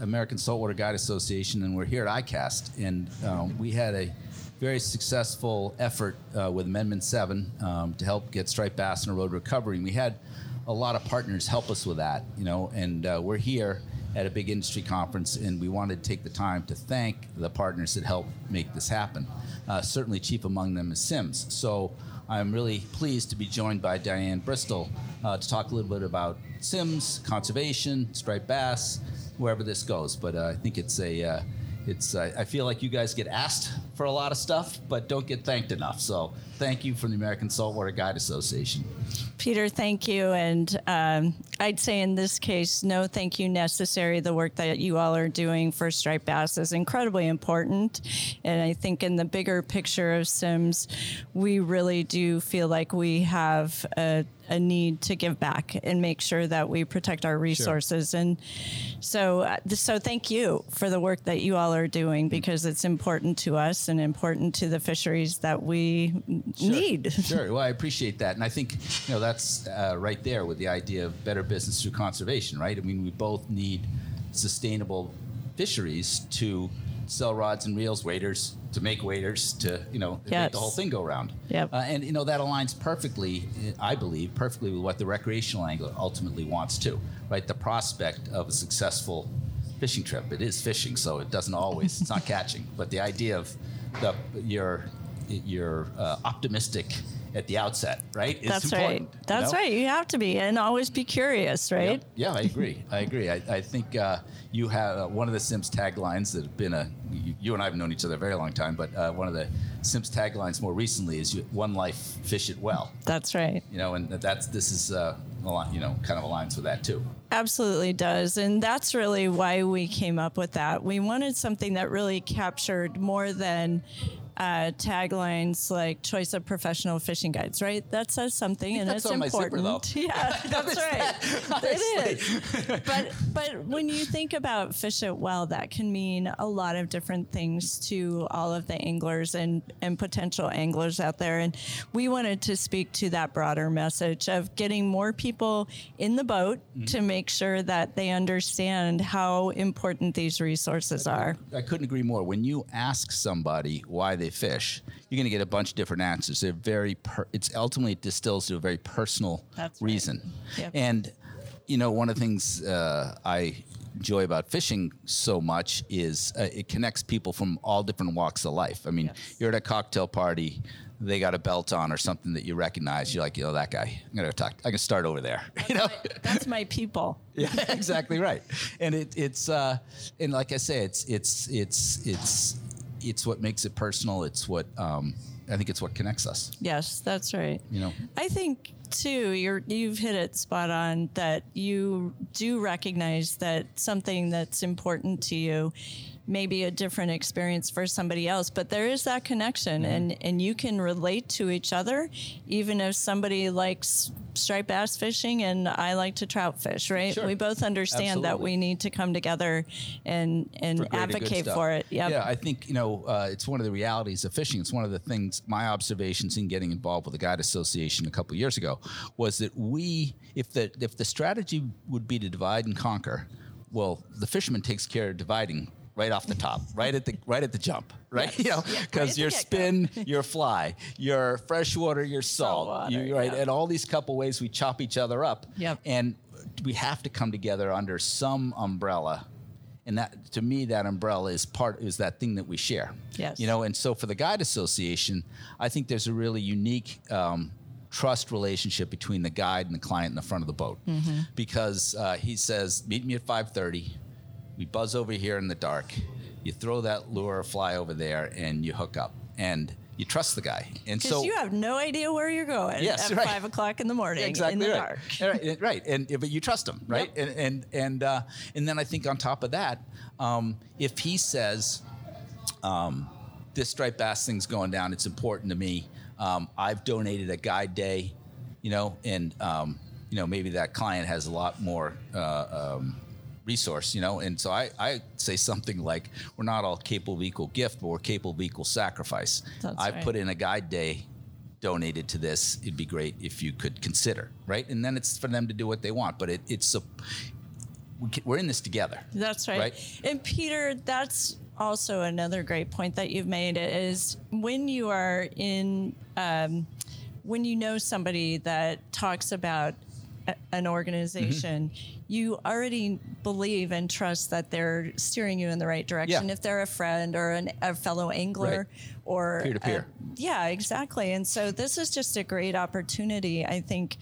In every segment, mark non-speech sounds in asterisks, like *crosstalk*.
American Saltwater Guide Association, and we're here at ICAST. And um, we had a very successful effort uh, with Amendment 7 um, to help get striped bass in a road recovery. And we had a lot of partners help us with that, you know, and uh, we're here at a big industry conference, and we wanted to take the time to thank the partners that helped make this happen. Uh, certainly, chief among them is Simms. So I'm really pleased to be joined by Diane Bristol uh, to talk a little bit about Simms, conservation, striped bass, wherever this goes. But uh, I think it's a uh, it's uh, I feel like you guys get asked for a lot of stuff, but don't get thanked enough. So thank you from the American Saltwater Guide Association. Peter, thank you. And um, I'd say in this case, no thank you necessary. The work that you all are doing for striped bass is incredibly important. And I think in the bigger picture of Simms, we really do feel like we have a a need to give back and make sure that we protect our resources. Sure. And so, uh, so thank you for the work that you all are doing because it's important to us and important to the fisheries that we sure. need. *laughs* Sure. Well, I appreciate that, and I think you know that's uh, right there with the idea of better business through conservation, right? I mean, we both need sustainable fisheries to sell rods and reels, waders, to make waders, to you know yes. make the whole thing go around. Yep. Uh, and you know that aligns perfectly, I believe, perfectly with what the recreational angler ultimately wants too. Right, the prospect of a successful fishing trip. It is fishing, so it doesn't always. it's not *laughs* catching, but the idea of the your your uh, optimistic at the outset, right? It's That's right. That's you know? right. You have to be and always be curious, right? Yeah, yeah I agree. I agree. I, I think uh, you have uh, one of the Simms taglines that have been a you, you, and I have known each other a very long time, but uh, one of the Simms taglines more recently is "One life, fish it well." That's right. You know, and that's this is uh, you know kind of aligns with that too. Absolutely does, and that's really why we came up with that. We wanted something that really captured more than uh, taglines like choice of professional fishing guides, right? That says something and it's important. Zipper, *laughs* yeah, *laughs* that's right. *laughs* it is. but but when you think about fish it well, that can mean a lot of different things to all of the anglers and, and potential anglers out there. And we wanted to speak to that broader message of getting more people in the boat mm-hmm. to make sure that they understand how important these resources I are. I couldn't agree more. When you ask somebody why they fish, you're going to get a bunch of different answers. They're very, per- it's ultimately it distills to a very personal That's reason. Right. Yep. And, you know, one of the things uh, I enjoy about fishing so much is uh, it connects people from all different walks of life. I mean, yes. you're at a cocktail party, they got a belt on or something that you recognize. You're like, you know, that guy. I'm gonna talk. I can start over there. That's *laughs* you know, my, that's my people. *laughs* yeah, exactly right. And it, it's uh, and like I say, it's it's it's it's it's what makes it personal. It's what um, I think it's what connects us. Yes, that's right. You know, I think too. You're you've hit it spot on that you do recognize that something that's important to you maybe a different experience for somebody else but there is that connection mm-hmm. and and you can relate to each other even if somebody likes striped bass fishing and I like to trout fish, right? Sure. We both understand Absolutely. that we need to come together and and for advocate for it. Yep. Yeah, I think you know uh, it's one of the realities of fishing. It's one of the things my observations in getting involved with the Guide Association a couple years ago was that we, if the if the strategy would be to divide and conquer, well, the fisherman takes care of dividing right off the top, right at the right at the jump, right? Yes. You know, because yeah, right your spin, *laughs* your fly, your freshwater, your salt, water, you, right, yeah. and all these couple ways we chop each other up. Yep. And we have to come together under some umbrella. And that to me, that umbrella is part is that thing that we share. Yes. You know, and so for the Guide Association, I think there's a really unique um, trust relationship between the guide and the client in the front of the boat mm-hmm. because uh, he says meet me at 5.30 we buzz over here in the dark. You throw that lure or fly over there, and you hook up. And you trust the guy, and so you have no idea where you're going Yes, at right. five o'clock in the morning exactly in the right. dark. right, *laughs* right, and but you trust him, right? Yep. And and and uh, and then I think on top of that, um, if he says, um, "This striped bass thing's going down. It's important to me. Um, I've donated a guide day, you know, and um, you know maybe that client has a lot more." Uh, um, resource you know and so I, I say something like we're not all capable of equal gift but we're capable of equal sacrifice That's i right. put in a guide day donated to this, it'd be great if you could consider, right? And then it's for them to do what they want. But it, it's a, we're in this together. That's right. Right. And Peter, that's also another great point that you've made is when you are in, um, when you know somebody that talks about an organization, Mm-hmm. you already believe and trust that they're steering you in the right direction. Yeah. If they're a friend or an, a fellow angler or Peer to peer. yeah, exactly. And so this is just a great opportunity, I think,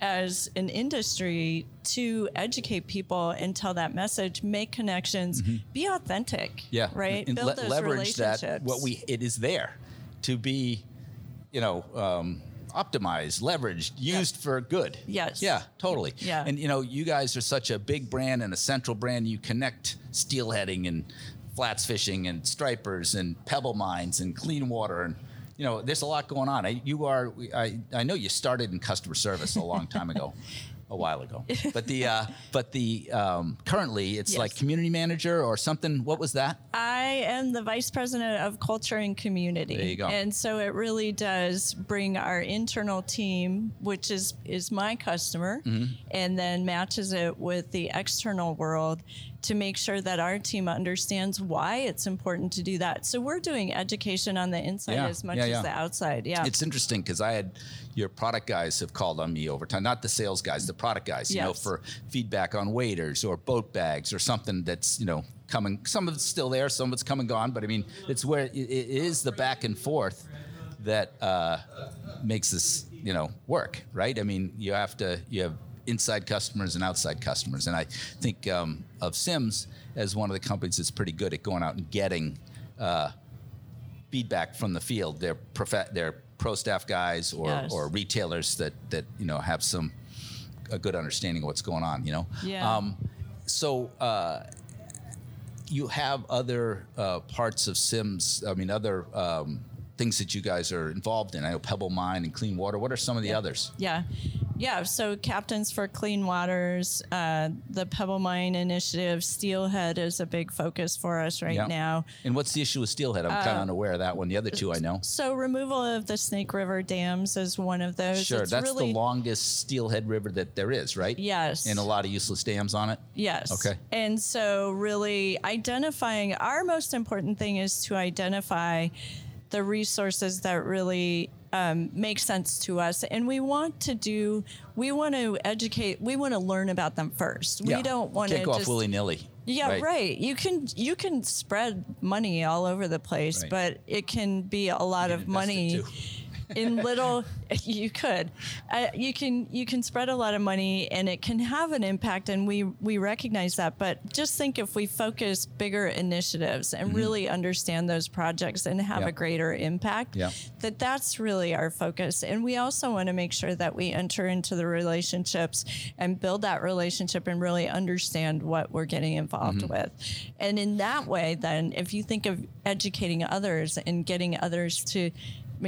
as an industry to educate people and tell that message, make connections, be authentic. Mm-hmm. Yeah. Right. And Build le- those leverage that what we it is there to be, you know, um, optimized, leveraged, used for good. Yes. Yeah, totally. Yeah. And you know, you guys are such a big brand and a central brand. You connect steelheading and flats fishing and stripers and pebble mines and clean water and you know, there's a lot going on. I, you are, I, I know you started in customer service a long time ago, *laughs* a while ago. *laughs* But the, uh, but the um, currently it's Yes. like community manager or something. What was that? I am the vice president of culture and community. There you go. And so it really does bring our internal team, which is is my customer, Mm-hmm. and then matches it with the external world to make sure that our team understands why it's important to do that. So we're doing education on the inside Yeah, as much yeah, as the outside. Yeah. It's interesting because I had your product guys have called on me over time, not the sales guys, the product guys, you know, for feedback on waders or boat bags or something that's, you know, coming. Some of it's still there, some of it's come and gone, but I mean, it's where it, it is the back and forth that uh, makes this, you know, work, right? I mean, you have to, you have inside customers and outside customers. And I think um, of Simms as one of the companies that's pretty good at going out and getting uh, feedback from the field. They're prof- they're pro staff guys or, Yes. or retailers that that you know have some a good understanding of what's going on. You know. Yeah. Um, so uh, you have other uh, parts of Simms. I mean, other um, things that you guys are involved in. I know Pebble Mine and Clean Water. What are some of the others? Yeah. Yeah. So, Captains for Clean Waters, uh, the Pebble Mine Initiative, Steelhead is a big focus for us right Yeah. now. And what's the issue with Steelhead? I'm kind of unaware of that one. The other two I know. So, removal of the Snake River dams is one of those. Sure, It's that's really, the longest Steelhead River that there is, right? Yes. And a lot of useless dams on it. Yes. Okay. And so, really identifying our most important thing is to identify the resources that really um, make sense to us. And we want to do, we want to educate, we want to learn about them first. Yeah. We don't want to go off just. willy nilly. Yeah, right. You can you can spread money all over the place, Right. but it can be a lot of money. In little. *laughs* You could, uh, you can you can spread a lot of money, and it can have an impact, and we we recognize that. But just think if we focus bigger initiatives and really understand those projects and have Mm-hmm. A greater impact, Yeah. that that's really our focus. And we also want to make sure that we enter into the relationships and build that relationship and really understand what we're getting involved Mm-hmm. with. And in that way, then if you think of educating others and getting others to,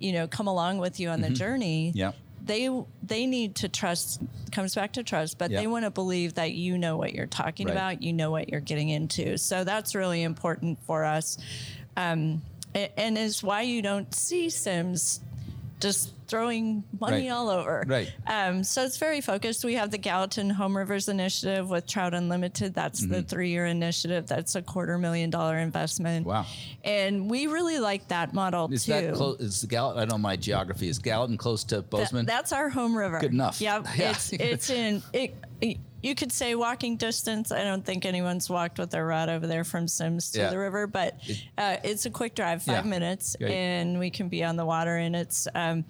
you know, come along with you on the journey, Mm-hmm. Yeah. they they need to trust comes back to trust but Yeah. they want to believe that you know what you're talking Right. about you know what you're getting into so that's really important for us um, and is why you don't see Simms just throwing money Right. all over Right. um, so it's very focused we have the gallatin home rivers initiative with trout unlimited that's the Mm-hmm. three-year initiative that's a quarter million dollar investment Wow. and we really like that model Is too that close? Is the Gallatin? I know my geography. Is Gallatin close to Bozeman? that's our home river. Good enough. Yep. *laughs* Yeah. It's it's in it, it- you could say walking distance. I don't think anyone's walked with their rod over there from Simms to Yeah. the river, but uh, it's a quick drive, five Yeah. minutes, Great. and we can be on the water. And it's, um,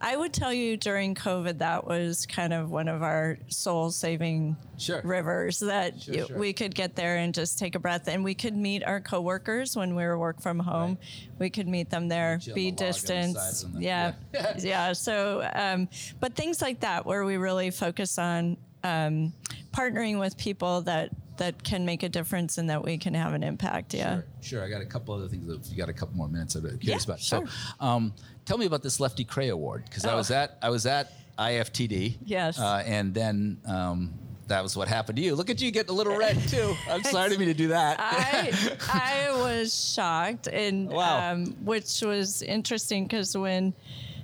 I would tell you during COVID, that was kind of one of our soul saving Sure. rivers that Sure, sure. we could get there and just take a breath. And we could meet our coworkers when we were work from home. We could meet them there, Chill be the log on the distance. the- yeah. yeah. *laughs* yeah. So, um, but things like that where we really focus on um, partnering with people that that can make a difference and that we can have an impact. Yeah. Sure, sure. I got a couple other things. If you got a couple more minutes, I'm curious Yeah, about. sure. So, um, tell me about this Lefty Kreh Award because I Oh. was at I was at IFTD. Yes. Uh, and then um, that was what happened to you. Look at you getting a little red *laughs* too. I'm sorry to me to do that. I *laughs* I was shocked and Wow. um, which was interesting because when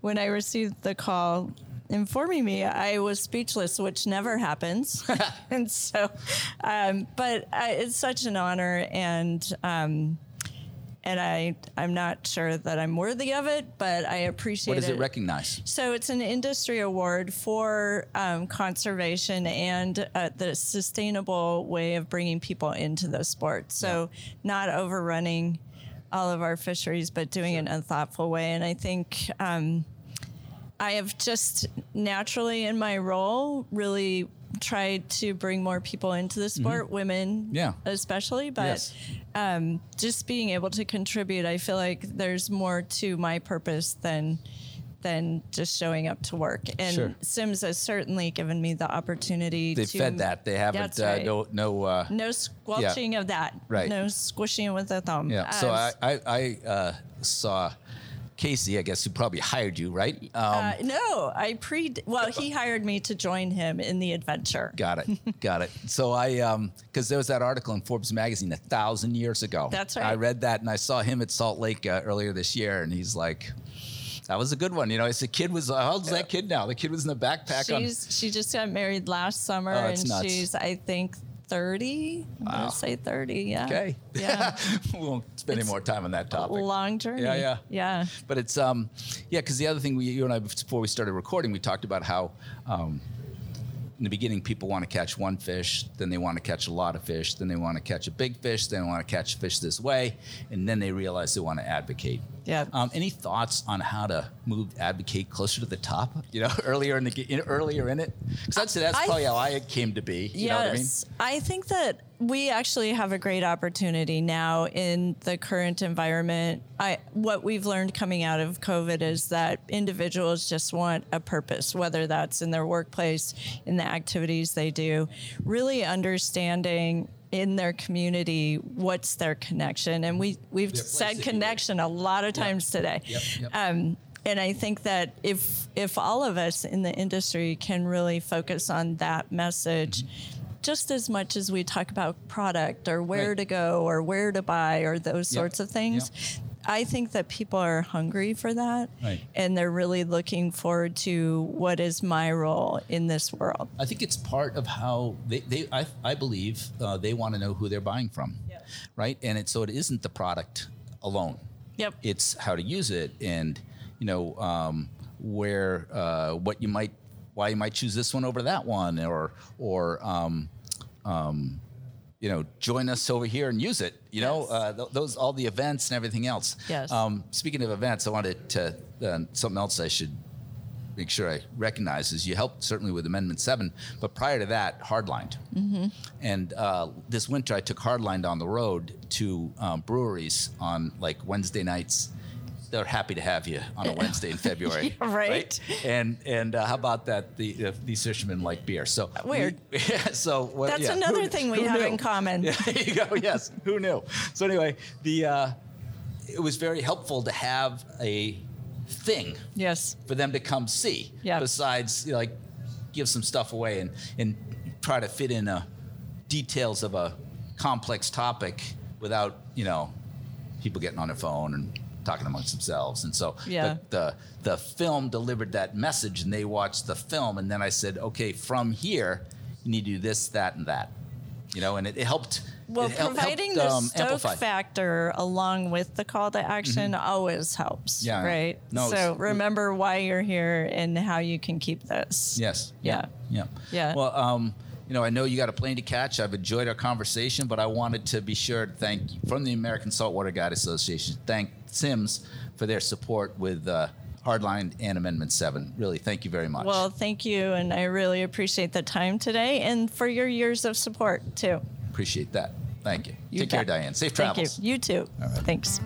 when I received the call informing me, I was speechless, which never happens. *laughs* *laughs* and so, um, but I, it's such an honor and. Um, and I, I'm not sure that I'm worthy of it, but I appreciate what does it. it recognize? So it's an industry award for um, conservation and uh, the sustainable way of bringing people into the sport. So not overrunning all of our fisheries, but doing it in a thoughtful way. And I think um, I have just naturally in my role really tried to bring more people into the sport, women Mm-hmm. Yeah. especially, but Yes. um, just being able to contribute, I feel like there's more to my purpose than than just showing up to work. And Sure. Simms has certainly given me the opportunity They to fed that. They haven't. That's Uh, right. no. No. Uh, no squelching of that. Right. No squishing with a thumb. yeah. So Uh, I I, I uh, saw Casey. I guess who probably hired you, right? Um, uh, no, I pre. Well, he hired me to join him in the adventure. Got it. *laughs* Got it. So I, um, because there was that article in Forbes magazine a thousand years ago. That's right. I read that and I saw him at Salt Lake uh, earlier this year, and he's like, "That was a good one." You know, it's a kid was how old's that kid now? The kid was in the backpack. on, she just got married last summer, Oh, and nuts. she's I think thirty. I'm Wow. gonna say thirty. Yeah. okay. Yeah. *laughs* we won't spend any more time on that topic. Long journey. Yeah, yeah. Yeah. But it's um, yeah, because the other thing we, you and I before we started recording, we talked about how um, in the beginning people want to catch one fish, then they want to catch a lot of fish, then they want to catch a big fish, then they want to catch fish this way, and then they realize they want to advocate. Yeah. Um, any thoughts on how to move advocate closer to the top? You know, *laughs* earlier in the in, earlier in it, because that's that's I- probably how I came to be. You know what I mean? yes, I think that we actually have a great opportunity now in the current environment. I what we've learned coming out of COVID is that individuals just want a purpose, whether that's in their workplace, in the activities they do, really understanding in their community what's their connection? And we we've Their said if you will. connection a lot of times today. Yep, yep. um, and I think that if if all of us in the industry can really focus on that message, just as much as we talk about product or where Right. to go or where to buy or those Yep, sorts of things, I think that people are hungry for that, Right. and they're really looking forward to what is my role in this world. I think it's part of how they, they I, I believe uh, they want to know who they're buying from, Yep. right? And it, so it isn't the product alone. Yep. It's how to use it and you know um, where uh, what you might why you might choose this one over that one or or um, um, you know join us over here and use it. You know uh, th- those all the events and everything else. Yes. Um, speaking of events, I wanted to uh, something else I should make sure I recognize is you helped certainly with Amendment 7, but prior to that, hardlined. Mm-hmm. And uh, this winter, I took hardlined on the road to um, breweries on like Wednesday nights. They're happy to have you on a *laughs* Wednesday in February, *laughs* Yeah, right. And and uh, how about that? The uh, these fishermen like beer. So Weird. we- *laughs* yeah, so what, That's yeah, another who- thing we have knew? in common. Yeah, there you go. Yes, who knew? So anyway, the uh, it was very helpful to have a thing Yes. for them to come see. Yeah. Besides, you know, like, give some stuff away and and try to fit in uh, details of a complex topic without you know people getting on their phone and talking amongst themselves. And so Yeah. the, the the film delivered that message, and they watched the film, and then I said, okay, from here, you need to do this, that, and that. You know, and it, it helped. Well, it hel- helped, providing the um, stoke amplify. factor along with the call to action always helps. Mm-hmm. Yeah. Right. No, so remember why you're here and how you can keep this. Yes. Yeah. Yeah. Yeah. Well, um, you know, I know you got a plane to catch. I've enjoyed our conversation, but I wanted to be sure to thank you, from the American Saltwater Guide Association, thank Simms for their support with uh, Hardline and Amendment 7. Really, thank you very much. Well, thank you, and I really appreciate the time today and for your years of support too. Appreciate that. Thank you. You Take care. Diane. Safe travels. Thank you. You too. Thanks.